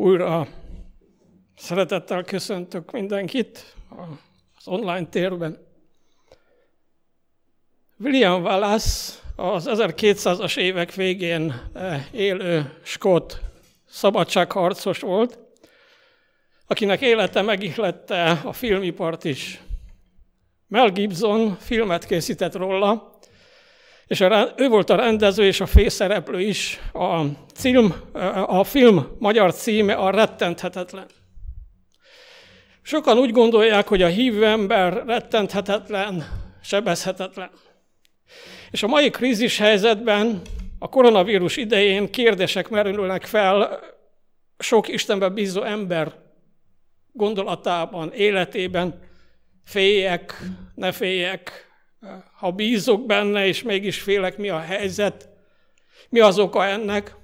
Újra szeretettel köszöntök mindenkit az online térben. William Wallace az 1200-as évek végén eh, élő skót szabadságharcos volt, akinek élete megihlette a filmipart is. Mel Gibson filmet készített róla, és a, ő volt a rendező és a főszereplő is. A, cím, a film magyar címe a Rettenthetetlen. Sokan úgy gondolják, hogy a hívő ember rettenthetetlen, sebezhetetlen. És a mai krízis helyzetben, a koronavírus idején kérdések merülnek fel sok Istenbe bízó ember gondolatában, életében. Féljek, ne féljek, ha bízok benne, és mégis félek, mi a helyzet, mi az oka ennek.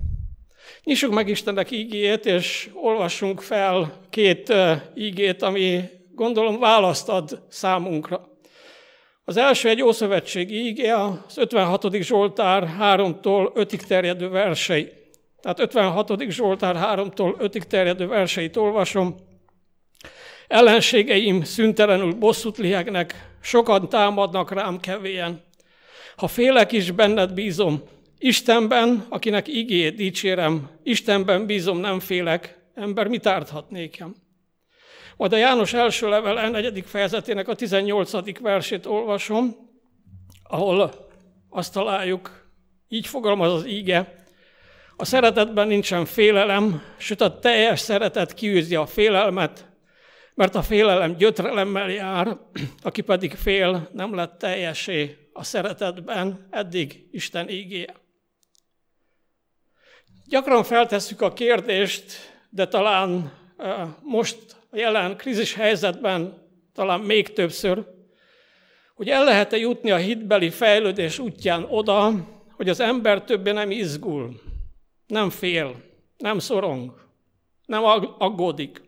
Nyissuk meg Istennek ígét, és olvassunk fel két ígét, ami gondolom választ ad számunkra. Az első egy Ószövetségi ígé, az 56. Zsoltár 3-tól 5-ig terjedő versei. Tehát 56. Zsoltár 3-tól 5-ig terjedő verseit olvasom. Ellenségeim szüntelenül bosszút lihegnek, sokan támadnak rám kevélyen. Ha félek is, benned bízom. Istenben, akinek igét dicsérem, Istenben bízom, nem félek, ember mit árthat nékem? Majd a János első level negyedik fejezetének a 18. versét olvasom, ahol azt találjuk, így fogalmaz az íge, a szeretetben nincsen félelem, sőt a teljes szeretet kiűzi a félelmet, mert a félelem gyötrelemmel jár, aki pedig fél, nem lett teljesé a szeretetben, eddig Isten ígéje. Gyakran feltesszük a kérdést, de talán most a jelen krízis helyzetben talán még többször, hogy el lehet-e jutni a hitbeli fejlődés útján oda, hogy az ember többé nem izgul, nem fél, nem szorong, nem aggódik.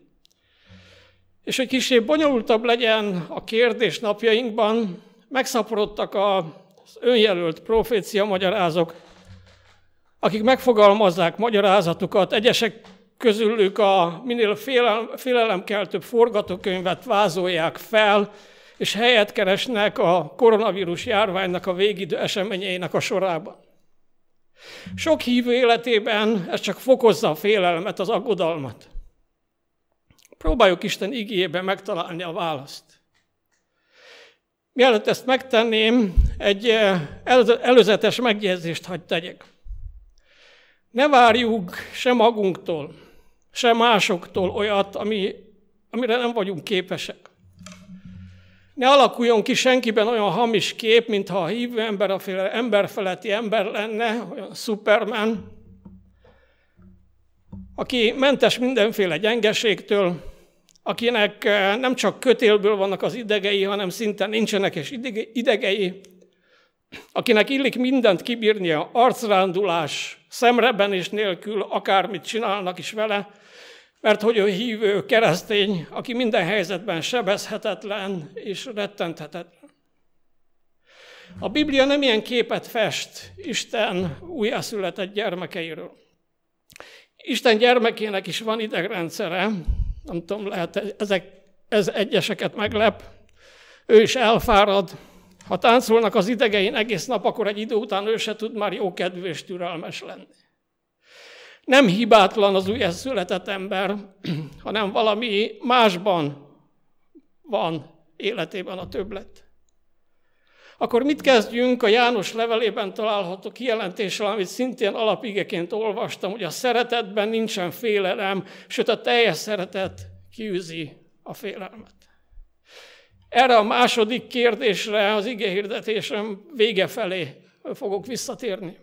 És hogy kicsit bonyolultabb legyen a kérdés napjainkban, megszaporodtak az önjelölt profécia magyarázók, akik megfogalmazzák magyarázatukat, egyesek közülük a minél félelem, félelemkeltőbb forgatókönyvet vázolják fel, és helyet keresnek a koronavírus járványnak a végidő eseményeinek a sorában. Sok hívő életében ez csak fokozza a félelmet, az aggodalmat. Próbáljuk Isten igényében megtalálni a választ. Mielőtt ezt megtenném, egy eh, előzetes megjegyzést hagy tegyek. Ne várjuk se magunktól, se másoktól olyat, ami, amire nem vagyunk képesek. Ne alakuljon ki senkiben olyan hamis kép, mintha a hívő ember a féle emberfeletti ember lenne, olyan Superman, aki mentes mindenféle gyengeségtől, akinek eh, nem csak kötélből vannak az idegei, hanem szinte nincsenek és idegei, akinek illik mindent kibírnia, arcrándulás, és nélkül, akármit csinálnak is vele, mert hogy ő hívő, keresztény, aki minden helyzetben sebezhetetlen és rettenthetetlen. A Biblia nem ilyen képet fest Isten újjászületett gyermekeiről. Isten gyermekének is van idegrendszere, nem tudom, lehet ezek, ez egyeseket meglep, ő is elfárad, ha táncolnak az idegein egész nap, akkor egy idő után ő se tud már jó kedvű és türelmes lenni. Nem hibátlan az új született ember, hanem valami másban van életében a többlet. Akkor mit kezdjünk a János levelében található kijelentéssel, amit szintén alapigeként olvastam, hogy a szeretetben nincsen félelem, sőt a teljes szeretet kiűzi a félelmet. Erre a második kérdésre az hirdetésem vége felé fogok visszatérni.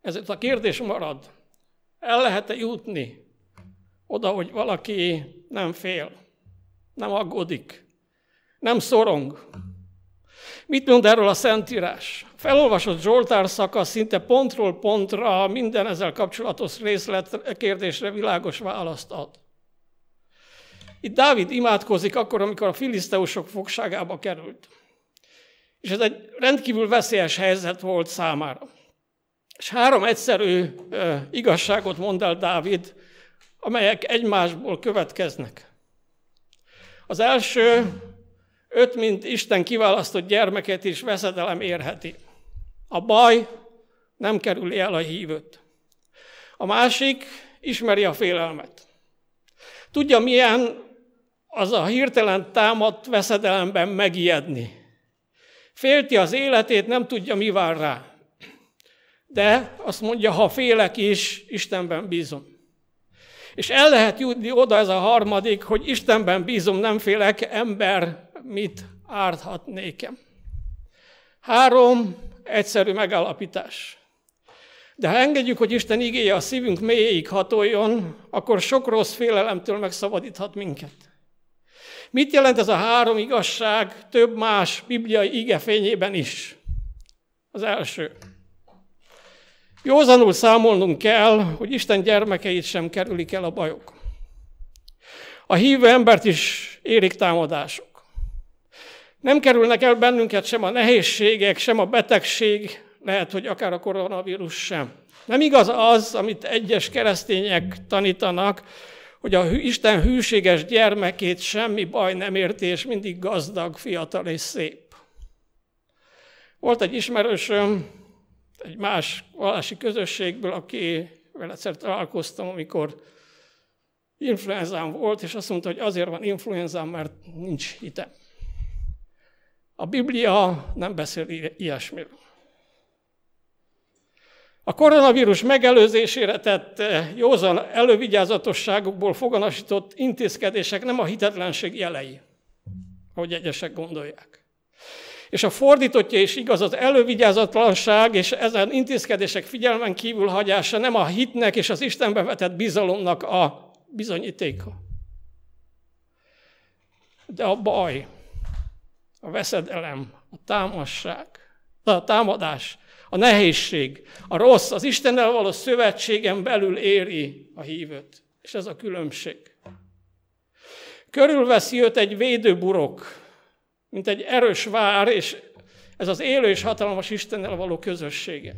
Ezért a kérdés marad. El lehet-e jutni oda, hogy valaki nem fél, nem aggódik, nem szorong, Mit mond erről a Szentírás? Felolvasott Zsoltár szakasz szinte pontról pontra minden ezzel kapcsolatos részlet kérdésre világos választ ad. Itt Dávid imádkozik akkor, amikor a filiszteusok fogságába került. És ez egy rendkívül veszélyes helyzet volt számára. És három egyszerű igazságot mond el Dávid, amelyek egymásból következnek. Az első, öt mint Isten kiválasztott gyermeket is veszedelem érheti. A baj nem kerüli el a hívőt. A másik ismeri a félelmet. Tudja, milyen az a hirtelen támadt veszedelemben megijedni. Félti az életét, nem tudja, mi vár rá. De azt mondja, ha félek is, Istenben bízom. És el lehet jutni oda ez a harmadik, hogy Istenben bízom, nem félek, ember mit árthat nékem. Három egyszerű megállapítás. De ha engedjük, hogy Isten igéje a szívünk mélyéig hatoljon, akkor sok rossz félelemtől megszabadíthat minket. Mit jelent ez a három igazság több más bibliai ige fényében is? Az első. Józanul számolnunk kell, hogy Isten gyermekeit sem kerülik el a bajok. A hívő embert is érik támadások. Nem kerülnek el bennünket sem a nehézségek, sem a betegség, lehet, hogy akár a koronavírus sem. Nem igaz az, amit egyes keresztények tanítanak, hogy a Isten hűséges gyermekét semmi baj nem érti, és mindig gazdag, fiatal és szép. Volt egy ismerősöm, egy más vallási közösségből, aki vele egyszer találkoztam, amikor influenzám volt, és azt mondta, hogy azért van influenzám, mert nincs hitem. A Biblia nem beszél ilyesmiről. A koronavírus megelőzésére tett eh, józan elővigyázatosságokból foganasított intézkedések nem a hitetlenség jelei, ahogy egyesek gondolják. És a fordítottja is igaz, az elővigyázatlanság és ezen intézkedések figyelmen kívül hagyása nem a hitnek és az Istenbe vetett bizalomnak a bizonyítéka. De a baj, a veszedelem, a támasság, a támadás a nehézség, a rossz, az Istennel való szövetségen belül éri a hívőt. És ez a különbség. Körülveszi őt egy védőburok, mint egy erős vár, és ez az élő és hatalmas Istennel való közössége.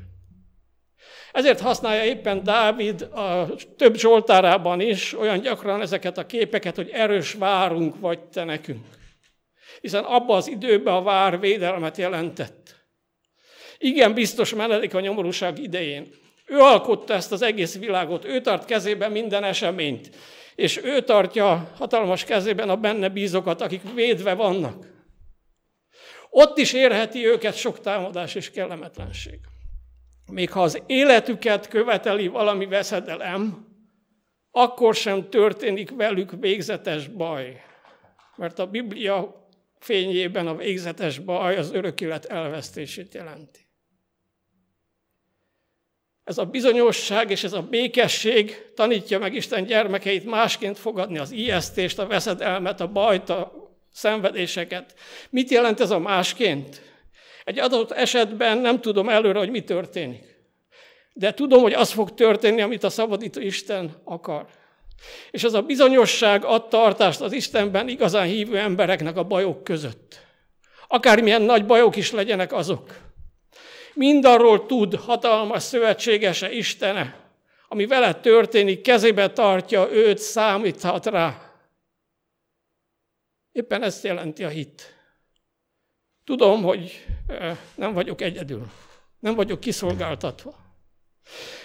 Ezért használja éppen Dávid a több Zsoltárában is olyan gyakran ezeket a képeket, hogy erős várunk vagy te nekünk. Hiszen abban az időben a vár védelmet jelentett. Igen, biztos menedék a nyomorúság idején. Ő alkotta ezt az egész világot, ő tart kezében minden eseményt, és ő tartja hatalmas kezében a benne bízokat, akik védve vannak. Ott is érheti őket sok támadás és kellemetlenség. Még ha az életüket követeli valami veszedelem, akkor sem történik velük végzetes baj. Mert a Biblia fényében a végzetes baj az örök élet elvesztését jelenti. Ez a bizonyosság és ez a békesség tanítja meg Isten gyermekeit másként fogadni az ijesztést, a veszedelmet, a bajt, a szenvedéseket. Mit jelent ez a másként? Egy adott esetben nem tudom előre, hogy mi történik. De tudom, hogy az fog történni, amit a szabadító Isten akar. És ez a bizonyosság ad tartást az Istenben igazán hívő embereknek a bajok között. Akármilyen nagy bajok is legyenek azok. Mindarról tud hatalmas szövetségese Istene, ami vele történik, kezébe tartja, őt számíthat rá. Éppen ezt jelenti a hit. Tudom, hogy nem vagyok egyedül. Nem vagyok kiszolgáltatva.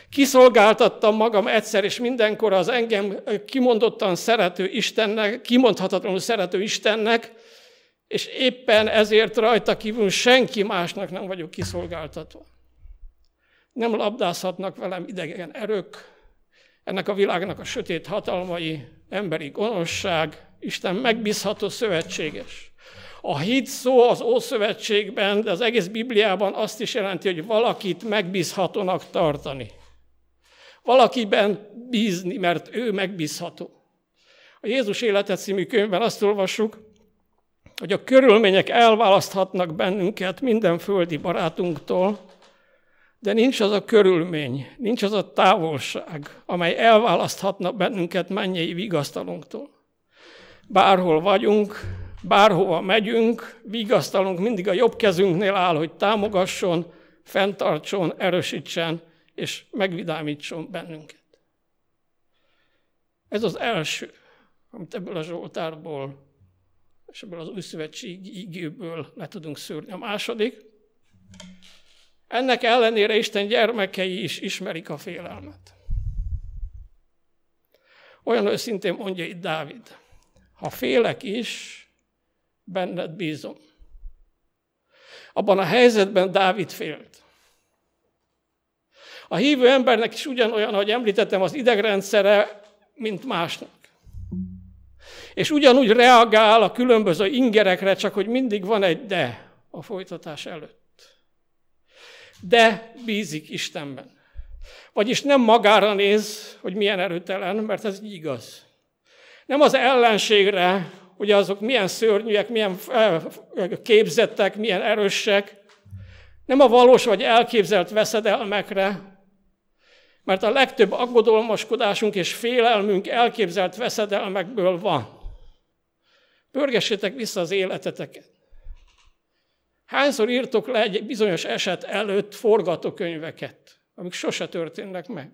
Kiszolgáltattam magam egyszer és mindenkor az engem kimondottan szerető Istennek, kimondhatatlanul szerető Istennek, és éppen ezért rajta kívül senki másnak nem vagyok kiszolgáltatva. Nem labdázhatnak velem idegen erők, ennek a világnak a sötét hatalmai, emberi gonoszság, Isten megbízható szövetséges. A hit szó az Ószövetségben, de az egész Bibliában azt is jelenti, hogy valakit megbízhatónak tartani. Valakiben bízni, mert ő megbízható. A Jézus Életet című könyvben azt olvassuk, hogy a körülmények elválaszthatnak bennünket minden földi barátunktól, de nincs az a körülmény, nincs az a távolság, amely elválaszthatna bennünket mennyei vigasztalunktól. Bárhol vagyunk, bárhova megyünk, vigasztalunk mindig a jobb kezünknél áll, hogy támogasson, fenntartson, erősítsen és megvidámítson bennünket. Ez az első, amit ebből a Zsoltárból és ebből az új szövetségi ígéből le tudunk szűrni. A második, ennek ellenére Isten gyermekei is ismerik a félelmet. Olyan őszintén mondja itt Dávid, ha félek is, benned bízom. Abban a helyzetben Dávid félt. A hívő embernek is ugyanolyan, ahogy említettem, az idegrendszere, mint másnak. És ugyanúgy reagál a különböző ingerekre, csak hogy mindig van egy de a folytatás előtt. De bízik Istenben. Vagyis nem magára néz, hogy milyen erőtelen, mert ez így igaz. Nem az ellenségre, hogy azok milyen szörnyűek, milyen képzettek, milyen erősek, nem a valós vagy elképzelt veszedelmekre, mert a legtöbb aggodalmaskodásunk és félelmünk elképzelt veszedelmekből van. Pörgessétek vissza az életeteket. Hányszor írtok le egy bizonyos eset előtt forgatókönyveket, amik sose történnek meg?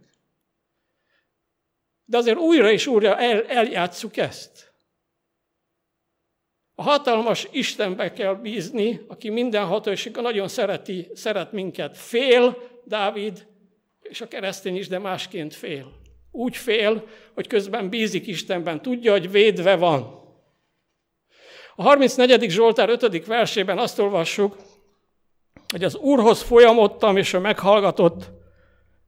De azért újra és újra el, eljátszuk ezt. A hatalmas Istenbe kell bízni, aki minden hatósága nagyon szereti, szeret minket. Fél Dávid, és a keresztény is, de másként fél. Úgy fél, hogy közben bízik Istenben, tudja, hogy védve van. A 34. Zsoltár 5. versében azt olvassuk, hogy az Úrhoz folyamodtam, és ő meghallgatott,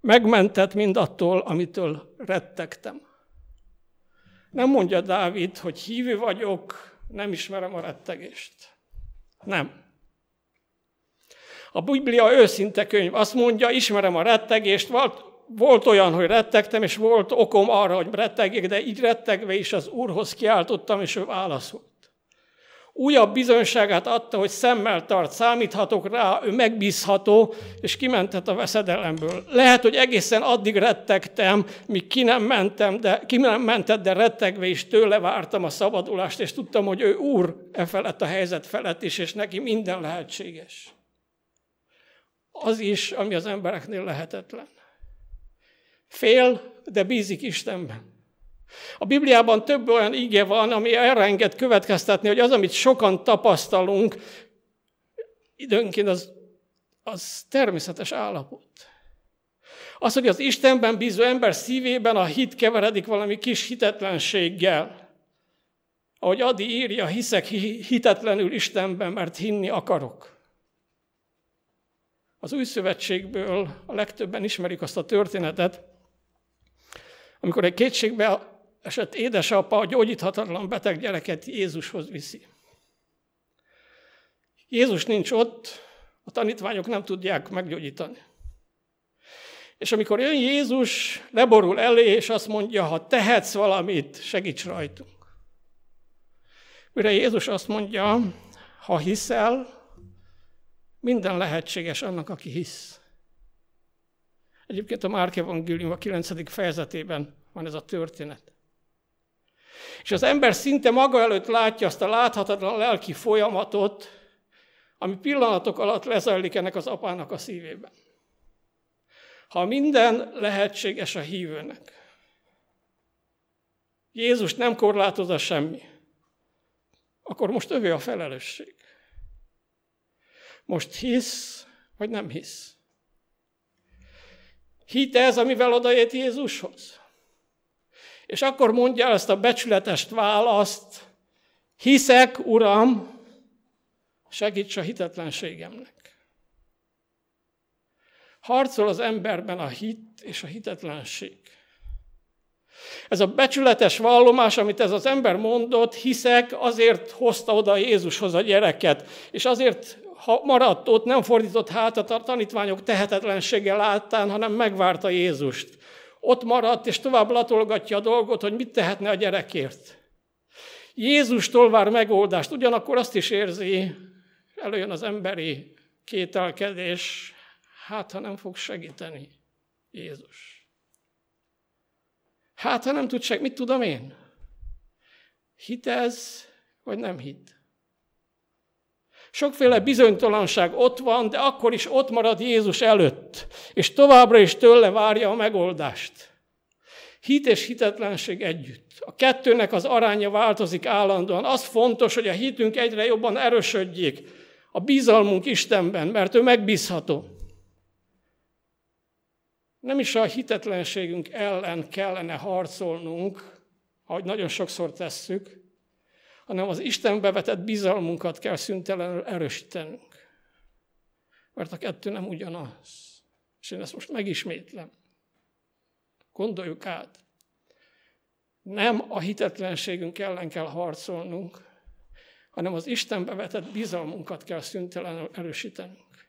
megmentett mindattól, amitől rettegtem. Nem mondja Dávid, hogy hívő vagyok, nem ismerem a rettegést. Nem. A Biblia őszinte könyv. Azt mondja, ismerem a rettegést, volt, volt olyan, hogy rettegtem, és volt okom arra, hogy rettegjek, de így rettegve is az Úrhoz kiáltottam, és ő válaszolt. Újabb bizonyságát adta, hogy szemmel tart, számíthatok rá, ő megbízható, és kimentett a veszedelemből. Lehet, hogy egészen addig rettegtem, míg ki nem mentem, de ki nem mentett, de rettegve is tőle vártam a szabadulást, és tudtam, hogy ő úr e felett a helyzet felett is, és neki minden lehetséges. Az is, ami az embereknél lehetetlen. Fél, de bízik Istenben. A Bibliában több olyan íge van, ami erre enged következtetni, hogy az, amit sokan tapasztalunk, időnként az, az természetes állapot. Az, hogy az Istenben bízó ember szívében a hit keveredik valami kis hitetlenséggel. Ahogy Adi írja, hiszek hitetlenül Istenben, mert hinni akarok. Az új szövetségből a legtöbben ismerik azt a történetet, amikor egy kétségbe esett édesapa a gyógyíthatatlan beteg gyereket Jézushoz viszi. Jézus nincs ott, a tanítványok nem tudják meggyógyítani. És amikor jön Jézus, leborul elé, és azt mondja, ha tehetsz valamit, segíts rajtunk. Mire Jézus azt mondja, ha hiszel, minden lehetséges annak, aki hisz. Egyébként a Márk Evangélium a 9. fejezetében van ez a történet. És az ember szinte maga előtt látja azt a láthatatlan lelki folyamatot, ami pillanatok alatt lezajlik ennek az apának a szívében. Ha minden lehetséges a hívőnek, Jézus nem korlátozza semmi, akkor most övé a felelősség. Most hisz, vagy nem hisz? Hit ez, amivel odaért Jézushoz? És akkor mondja ezt a becsületest választ, hiszek, Uram, segíts a hitetlenségemnek. Harcol az emberben a hit és a hitetlenség. Ez a becsületes vallomás, amit ez az ember mondott, hiszek, azért hozta oda Jézushoz a gyereket, és azért ha maradt ott, nem fordított hátat a tanítványok tehetetlensége láttán, hanem megvárta Jézust ott maradt, és tovább latolgatja a dolgot, hogy mit tehetne a gyerekért. Jézustól vár megoldást, ugyanakkor azt is érzi, előjön az emberi kételkedés, hát ha nem fog segíteni Jézus. Hát ha nem tud segíteni, mit tudom én? Hitez, vagy nem hit? Sokféle bizonytalanság ott van, de akkor is ott marad Jézus előtt, és továbbra is tőle várja a megoldást. Hit és hitetlenség együtt. A kettőnek az aránya változik állandóan. Az fontos, hogy a hitünk egyre jobban erősödjék. A bizalmunk Istenben, mert ő megbízható. Nem is a hitetlenségünk ellen kellene harcolnunk, ahogy nagyon sokszor tesszük, hanem az Istenbe vetett bizalmunkat kell szüntelenül erősítenünk. Mert a kettő nem ugyanaz. És én ezt most megismétlem. Gondoljuk át. Nem a hitetlenségünk ellen kell harcolnunk, hanem az Istenbe vetett bizalmunkat kell szüntelenül erősítenünk.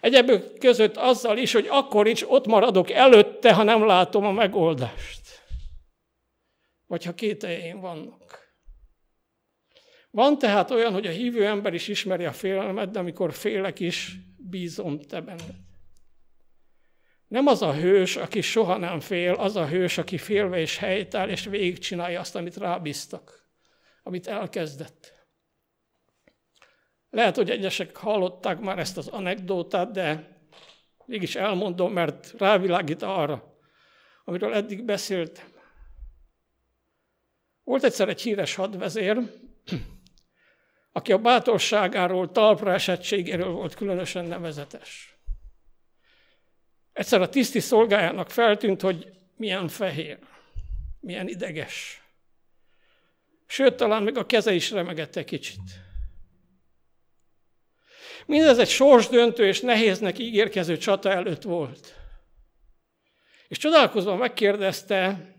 Egyebek között azzal is, hogy akkor is ott maradok előtte, ha nem látom a megoldást. Vagy ha kételjeim vannak. Van tehát olyan, hogy a hívő ember is ismeri a félelmet, de amikor félek is, bízom te benned. Nem az a hős, aki soha nem fél, az a hős, aki félve és helytáll, és végigcsinálja azt, amit rábíztak, amit elkezdett. Lehet, hogy egyesek hallották már ezt az anekdótát, de mégis elmondom, mert rávilágít arra, amiről eddig beszéltem. Volt egyszer egy híres hadvezér, aki a bátorságáról, talpra esettségéről volt különösen nevezetes. Egyszer a tiszti szolgájának feltűnt, hogy milyen fehér, milyen ideges. Sőt, talán még a keze is remegett egy kicsit. Mindez egy sorsdöntő és nehéznek ígérkező csata előtt volt. És csodálkozva megkérdezte,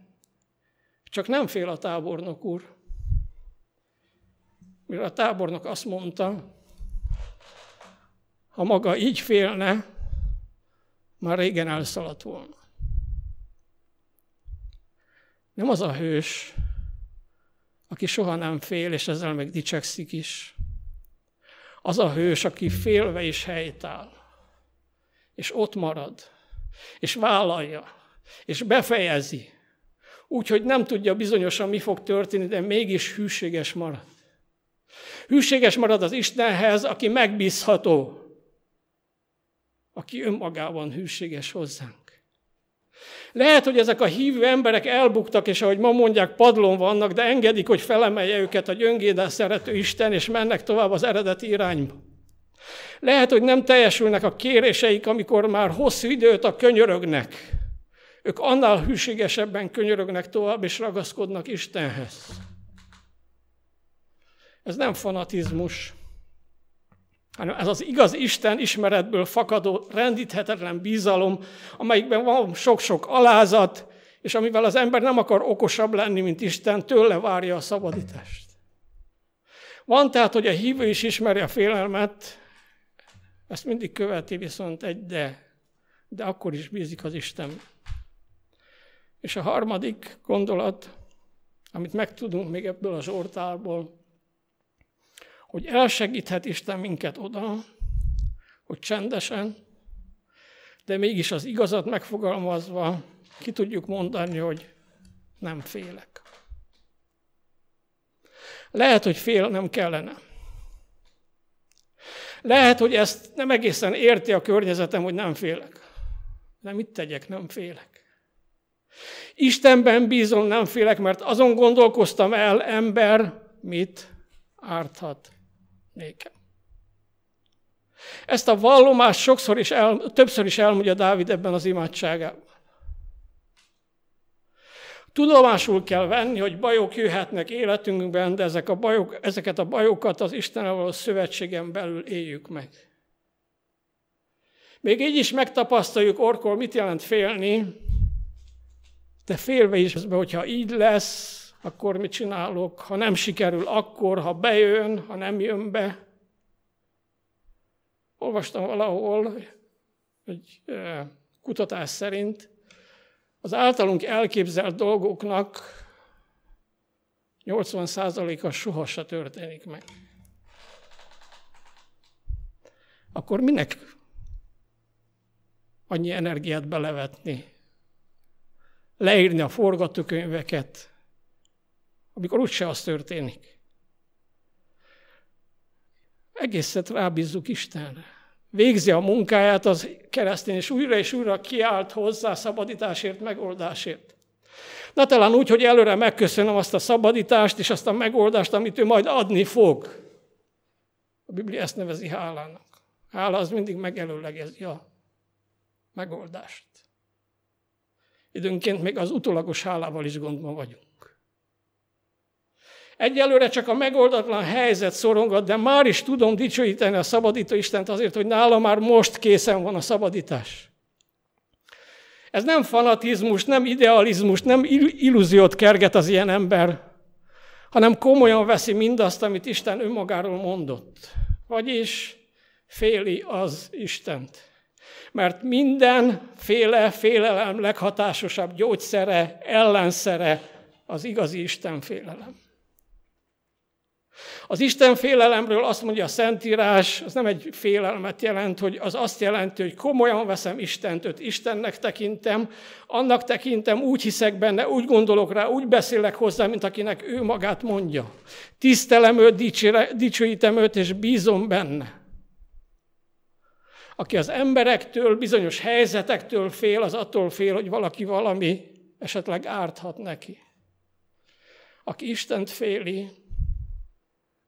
csak nem fél a tábornok úr. Mire a tábornok azt mondta, ha maga így félne, már régen elszaladt volna. Nem az a hős, aki soha nem fél, és ezzel meg dicsekszik is. Az a hős, aki félve is helytáll, és ott marad, és vállalja, és befejezi, úgyhogy nem tudja bizonyosan, mi fog történni, de mégis hűséges marad. Hűséges marad az Istenhez, aki megbízható, aki önmagában hűséges hozzánk. Lehet, hogy ezek a hívő emberek elbuktak, és ahogy ma mondják, padlón vannak, de engedik, hogy felemelje őket a gyöngéden szerető Isten, és mennek tovább az eredeti irányba. Lehet, hogy nem teljesülnek a kéréseik, amikor már hosszú időt a könyörögnek. Ők annál hűségesebben könyörögnek tovább, és ragaszkodnak Istenhez. Ez nem fanatizmus, hanem ez az igaz Isten ismeretből fakadó rendíthetetlen bizalom, amelyikben van sok-sok alázat, és amivel az ember nem akar okosabb lenni, mint Isten, tőle várja a szabadítást. Van tehát, hogy a hívő is ismeri a félelmet, ezt mindig követi viszont egy de, de akkor is bízik az Isten. És a harmadik gondolat, amit megtudunk még ebből a zsortárból, hogy elsegíthet Isten minket oda, hogy csendesen, de mégis az igazat megfogalmazva ki tudjuk mondani, hogy nem félek. Lehet, hogy fél nem kellene. Lehet, hogy ezt nem egészen érti a környezetem, hogy nem félek. De mit tegyek, nem félek. Istenben bízom, nem félek, mert azon gondolkoztam el, ember mit árthat nékem. Ezt a vallomást sokszor is el, többször is elmondja Dávid ebben az imádságában. Tudomásul kell venni, hogy bajok jöhetnek életünkben, de ezek a bajok, ezeket a bajokat az Istenel való szövetségen belül éljük meg. Még így is megtapasztaljuk orkol, mit jelent félni, de félve is, hogyha így lesz, akkor mit csinálok? Ha nem sikerül, akkor, ha bejön, ha nem jön be. Olvastam valahol egy kutatás szerint, az általunk elképzelt dolgoknak 80%-a soha se történik meg. Akkor minek annyi energiát belevetni? Leírni a forgatókönyveket, amikor úgyse az történik. Egészet rábízzuk Istenre. Végzi a munkáját az keresztény, és újra és újra kiált hozzá szabadításért, megoldásért. Na talán úgy, hogy előre megköszönöm azt a szabadítást és azt a megoldást, amit ő majd adni fog. A Biblia ezt nevezi hálának. Hála az mindig megelőlegezi a megoldást. Időnként még az utolagos hálával is gondban vagyunk. Egyelőre csak a megoldatlan helyzet szorongat, de már is tudom dicsőíteni a szabadító Istent azért, hogy nála már most készen van a szabadítás. Ez nem fanatizmus, nem idealizmus, nem illúziót kerget az ilyen ember, hanem komolyan veszi mindazt, amit Isten önmagáról mondott. Vagyis féli az Istent. Mert mindenféle félelem leghatásosabb gyógyszere, ellenszere az igazi Isten félelem. Az Isten félelemről azt mondja a Szentírás, az nem egy félelmet jelent, hogy az azt jelenti, hogy komolyan veszem Istent, őt Istennek tekintem, annak tekintem, úgy hiszek benne, úgy gondolok rá, úgy beszélek hozzá, mint akinek ő magát mondja. Tisztelem őt, dicsőítem őt, és bízom benne. Aki az emberektől, bizonyos helyzetektől fél, az attól fél, hogy valaki valami esetleg árthat neki. Aki Istent féli,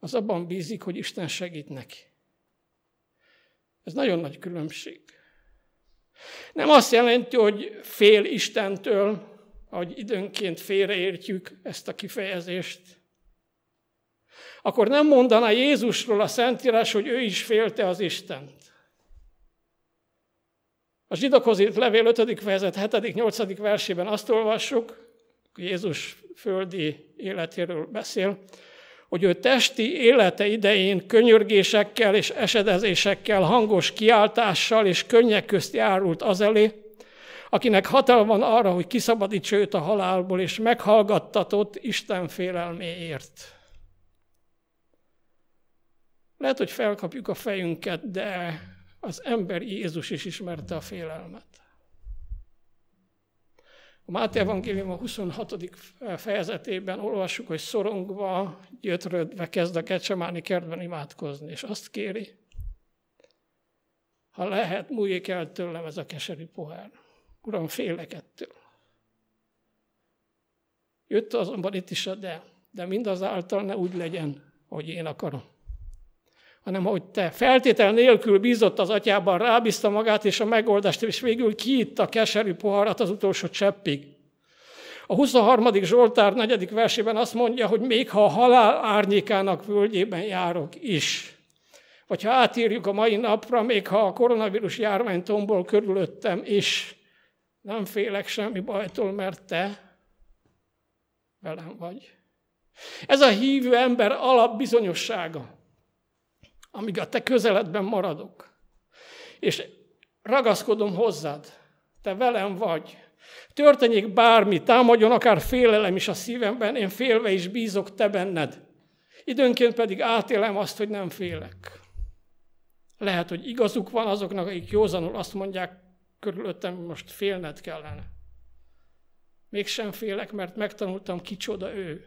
az abban bízik, hogy Isten segít neki. Ez nagyon nagy különbség. Nem azt jelenti, hogy fél Istentől, hogy időnként félreértjük ezt a kifejezést. Akkor nem mondaná Jézusról a Szentírás, hogy ő is félte az Istent. A zsidokhoz írt levél 5. fejezet 7.-8. versében azt olvassuk, Jézus földi életéről beszél, hogy ő testi élete idején könyörgésekkel és esedezésekkel, hangos kiáltással és könnyek közt járult az elé, akinek hatalma van arra, hogy kiszabadítsa őt a halálból, és meghallgattatott Isten félelméért. Lehet, hogy felkapjuk a fejünket, de az ember Jézus is ismerte a félelmet. A Máté Evangélium a 26. fejezetében olvassuk, hogy szorongva, gyötrődve kezd a Kecsemáni kertben imádkozni, és azt kéri, ha lehet, múljék el tőlem ez a keserű pohár. Uram, félek ettől. Jött azonban itt is a de, de mindazáltal ne úgy legyen, hogy én akarom hanem hogy te feltétel nélkül bízott az atyában, rábízta magát és a megoldást, és végül kiitta a keserű poharat az utolsó cseppig. A 23. Zsoltár 4. versében azt mondja, hogy még ha a halál árnyékának völgyében járok is, vagy ha átírjuk a mai napra, még ha a koronavírus járvány tombol körülöttem is, nem félek semmi bajtól, mert te velem vagy. Ez a hívő ember alapbizonyossága amíg a te közeledben maradok. És ragaszkodom hozzád, te velem vagy. Történjék bármi, támadjon akár félelem is a szívemben, én félve is bízok te benned. Időnként pedig átélem azt, hogy nem félek. Lehet, hogy igazuk van azoknak, akik józanul azt mondják, körülöttem most félned kellene. Mégsem félek, mert megtanultam, kicsoda ő.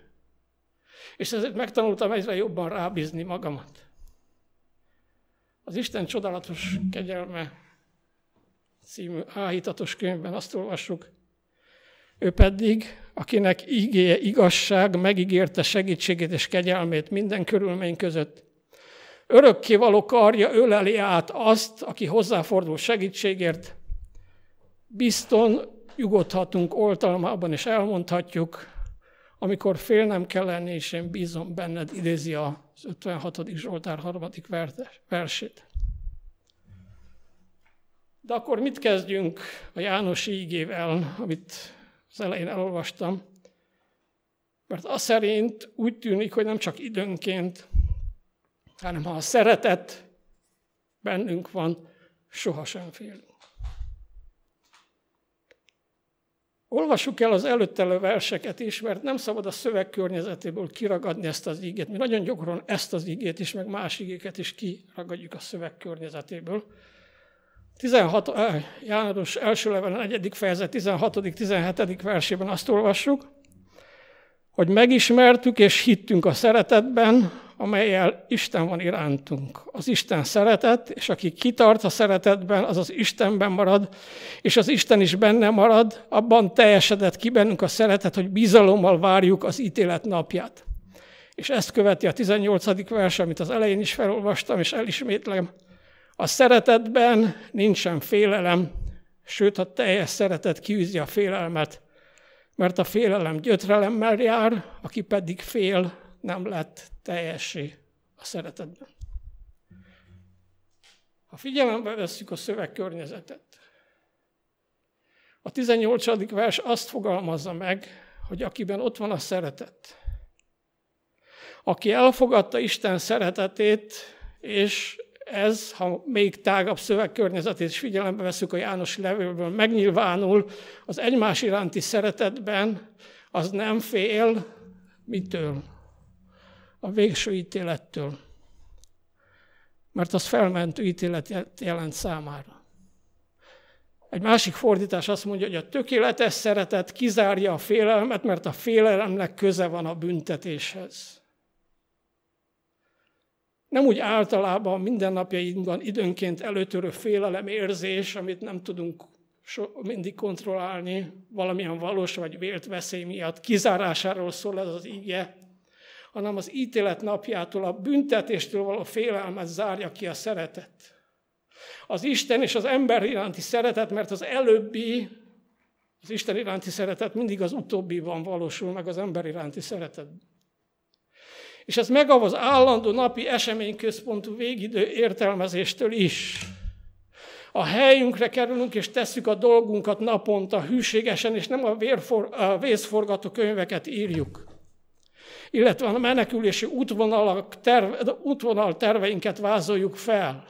És ezért megtanultam egyre jobban rábízni magamat. Az Isten csodálatos kegyelme című áhítatos könyvben azt olvassuk, ő pedig, akinek ígéje igazság, megígérte segítségét és kegyelmét minden körülmény között, örökkévaló karja öleli át azt, aki hozzáfordul segítségért, bizton nyugodhatunk oltalmában, és elmondhatjuk, amikor félnem kell lenni, és én bízom benned, idézi az 56. Zsoltár harmadik versét. De akkor mit kezdjünk a János ígével, amit az elején elolvastam? Mert az szerint úgy tűnik, hogy nem csak időnként, hanem ha a szeretet bennünk van, sohasem félünk. Olvassuk el az előttelő verseket is, mert nem szabad a szöveg környezetéből kiragadni ezt az ígét. Mi nagyon gyakran ezt az ígét is, meg más ígéket is kiragadjuk a szöveg környezetéből. 16, János első level, 4. fejezet 16.-17. versében azt olvassuk, hogy megismertük és hittünk a szeretetben, amelyel Isten van irántunk. Az Isten szeretet, és aki kitart a szeretetben, az az Istenben marad, és az Isten is benne marad, abban teljesedett ki bennünk a szeretet, hogy bizalommal várjuk az ítélet napját. És ezt követi a 18. vers, amit az elején is felolvastam, és elismétlem. A szeretetben nincsen félelem, sőt a teljes szeretet kiűzi a félelmet, mert a félelem gyötrelemmel jár, aki pedig fél, nem lett teljessé a szeretetben. Ha figyelembe vesszük a szövegkörnyezetet, a 18. vers azt fogalmazza meg, hogy akiben ott van a szeretet, aki elfogadta Isten szeretetét, és ez, ha még tágabb szövegkörnyezetét is figyelembe veszük a János levélből, megnyilvánul az egymás iránti szeretetben, az nem fél mitől? A végső ítélettől. Mert az felmentő ítélet jelent számára. Egy másik fordítás azt mondja, hogy a tökéletes szeretet kizárja a félelmet, mert a félelemnek köze van a büntetéshez. Nem úgy általában mindennapjainkban időnként előtörő félelem érzés, amit nem tudunk so, mindig kontrollálni, valamilyen valós vagy vélt veszély miatt kizárásáról szól ez az íge, hanem az ítélet napjától, a büntetéstől való félelmet zárja ki a szeretet. Az Isten és az ember iránti szeretet, mert az előbbi, az Isten iránti szeretet mindig az utóbbiban valósul meg az ember iránti szeretetben. És ez megav az állandó napi eseményközpontú végidő értelmezéstől is. A helyünkre kerülünk és tesszük a dolgunkat naponta hűségesen, és nem a, vérfor, a vészforgató könyveket írjuk. Illetve a menekülési útvonal, terve, útvonal terveinket vázoljuk fel.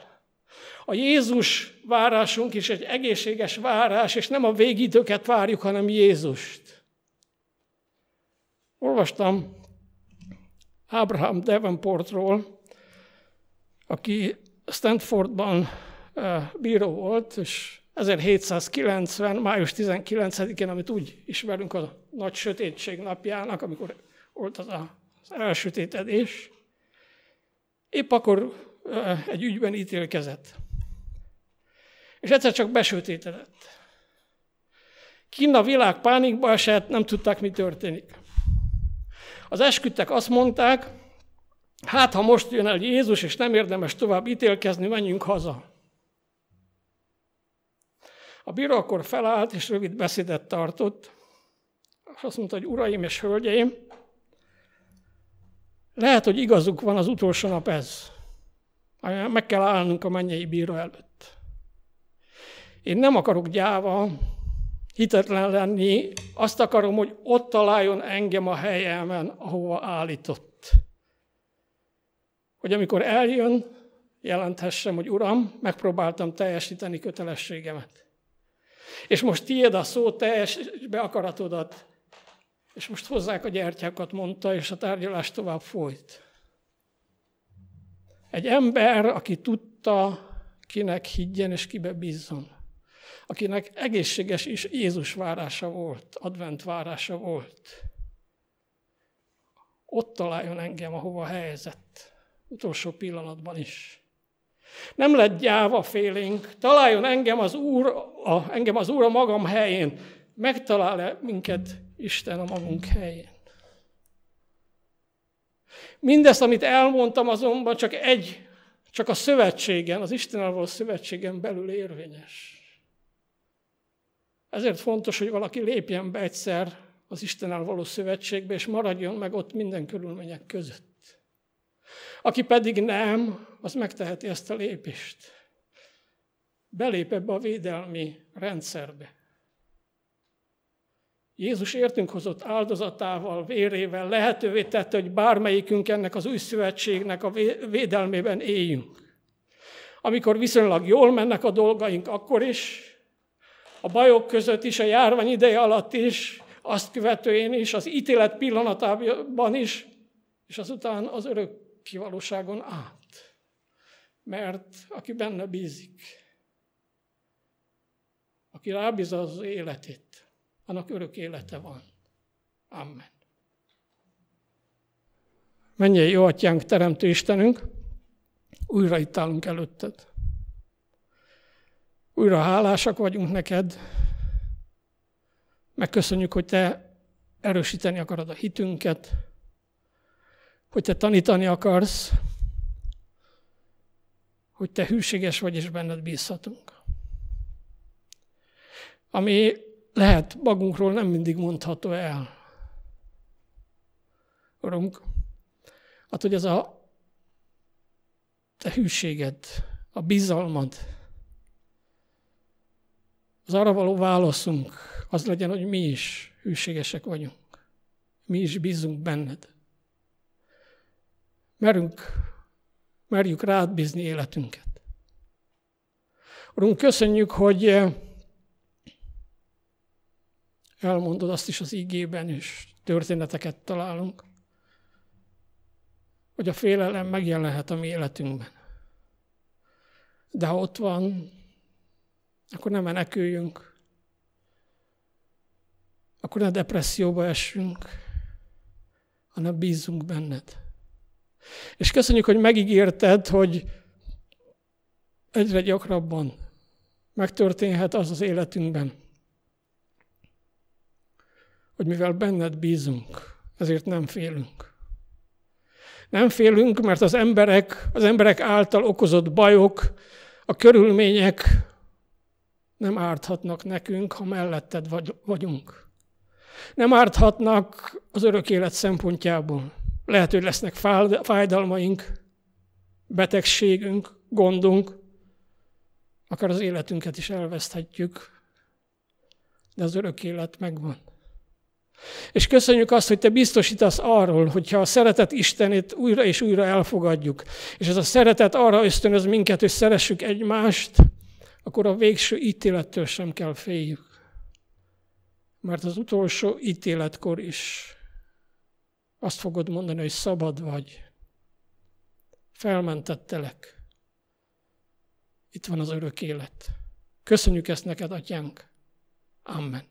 A Jézus várásunk is egy egészséges várás, és nem a végidőket várjuk, hanem Jézust. Olvastam Abraham Davenportról, aki Stanfordban bíró volt, és 1790. május 19-én, amit úgy ismerünk a nagy sötétség napjának, amikor volt az az elsötétedés, épp akkor egy ügyben ítélkezett. És egyszer csak besötétedett. Kinn a világ pánikba esett, nem tudták, mi történik. Az esküdtek azt mondták, hát ha most jön el Jézus, és nem érdemes tovább ítélkezni, menjünk haza. A bíró akkor felállt, és rövid beszédet tartott, és azt mondta, hogy uraim és hölgyeim, lehet, hogy igazuk van az utolsó nap ez. Meg kell állnunk a mennyei bíró előtt. Én nem akarok gyáva, hitetlen lenni, azt akarom, hogy ott találjon engem a helyemen, ahova állított. Hogy amikor eljön, jelenthessem, hogy Uram, megpróbáltam teljesíteni kötelességemet. És most tiéd a szó, teljes be akaratodat. És most hozzák a gyertyákat, mondta, és a tárgyalás tovább folyt. Egy ember, aki tudta, kinek higgyen és kibe bízzon akinek egészséges is Jézus várása volt, advent várása volt. Ott találjon engem, ahova helyezett, utolsó pillanatban is. Nem lett gyáva félénk, találjon engem az Úr, a, engem az Úr a magam helyén, megtalál-e minket Isten a magunk helyén. Mindezt, amit elmondtam, azonban csak egy, csak a szövetségen, az Istennel való szövetségen belül érvényes. Ezért fontos, hogy valaki lépjen be egyszer az Istennel való szövetségbe, és maradjon meg ott minden körülmények között. Aki pedig nem, az megteheti ezt a lépést. Belép ebbe a védelmi rendszerbe. Jézus értünk hozott áldozatával, vérével lehetővé tette, hogy bármelyikünk ennek az új szövetségnek a védelmében éljünk. Amikor viszonylag jól mennek a dolgaink, akkor is, a bajok között is, a járvány ideje alatt is, azt követően is, az ítélet pillanatában is, és azután az örök kivalóságon át. Mert aki benne bízik, aki rábíz az életét, annak örök élete van. Amen. Menjél, jó atyánk, teremtő Istenünk, újra itt állunk előtted. Újra hálásak vagyunk neked, megköszönjük, hogy te erősíteni akarod a hitünket, hogy te tanítani akarsz, hogy te hűséges vagy, és benned bízhatunk. Ami lehet magunkról nem mindig mondható el. Urunk, hát hogy ez a te hűséged, a bizalmad, az arra való válaszunk az legyen, hogy mi is hűségesek vagyunk. Mi is bízunk benned. Merünk, merjük rád bízni életünket. Urunk, köszönjük, hogy elmondod azt is az ígében, és történeteket találunk, hogy a félelem megjelenhet a mi életünkben. De ha ott van, akkor nem meneküljünk, akkor ne depresszióba essünk, hanem bízunk benned. És köszönjük, hogy megígérted, hogy egyre gyakrabban megtörténhet az az életünkben, hogy mivel benned bízunk, ezért nem félünk. Nem félünk, mert az emberek, az emberek által okozott bajok, a körülmények nem árthatnak nekünk, ha melletted vagy, vagyunk. Nem árthatnak az örök élet szempontjából. Lehet, hogy lesznek fájdalmaink, betegségünk, gondunk, akár az életünket is elveszthetjük, de az örök élet megvan. És köszönjük azt, hogy te biztosítasz arról, hogyha a szeretet Istenét újra és újra elfogadjuk, és ez a szeretet arra ösztönöz minket, hogy szeressük egymást, akkor a végső ítélettől sem kell féljük. Mert az utolsó ítéletkor is azt fogod mondani, hogy szabad vagy. Felmentettelek. Itt van az örök élet. Köszönjük ezt neked, atyánk. Amen.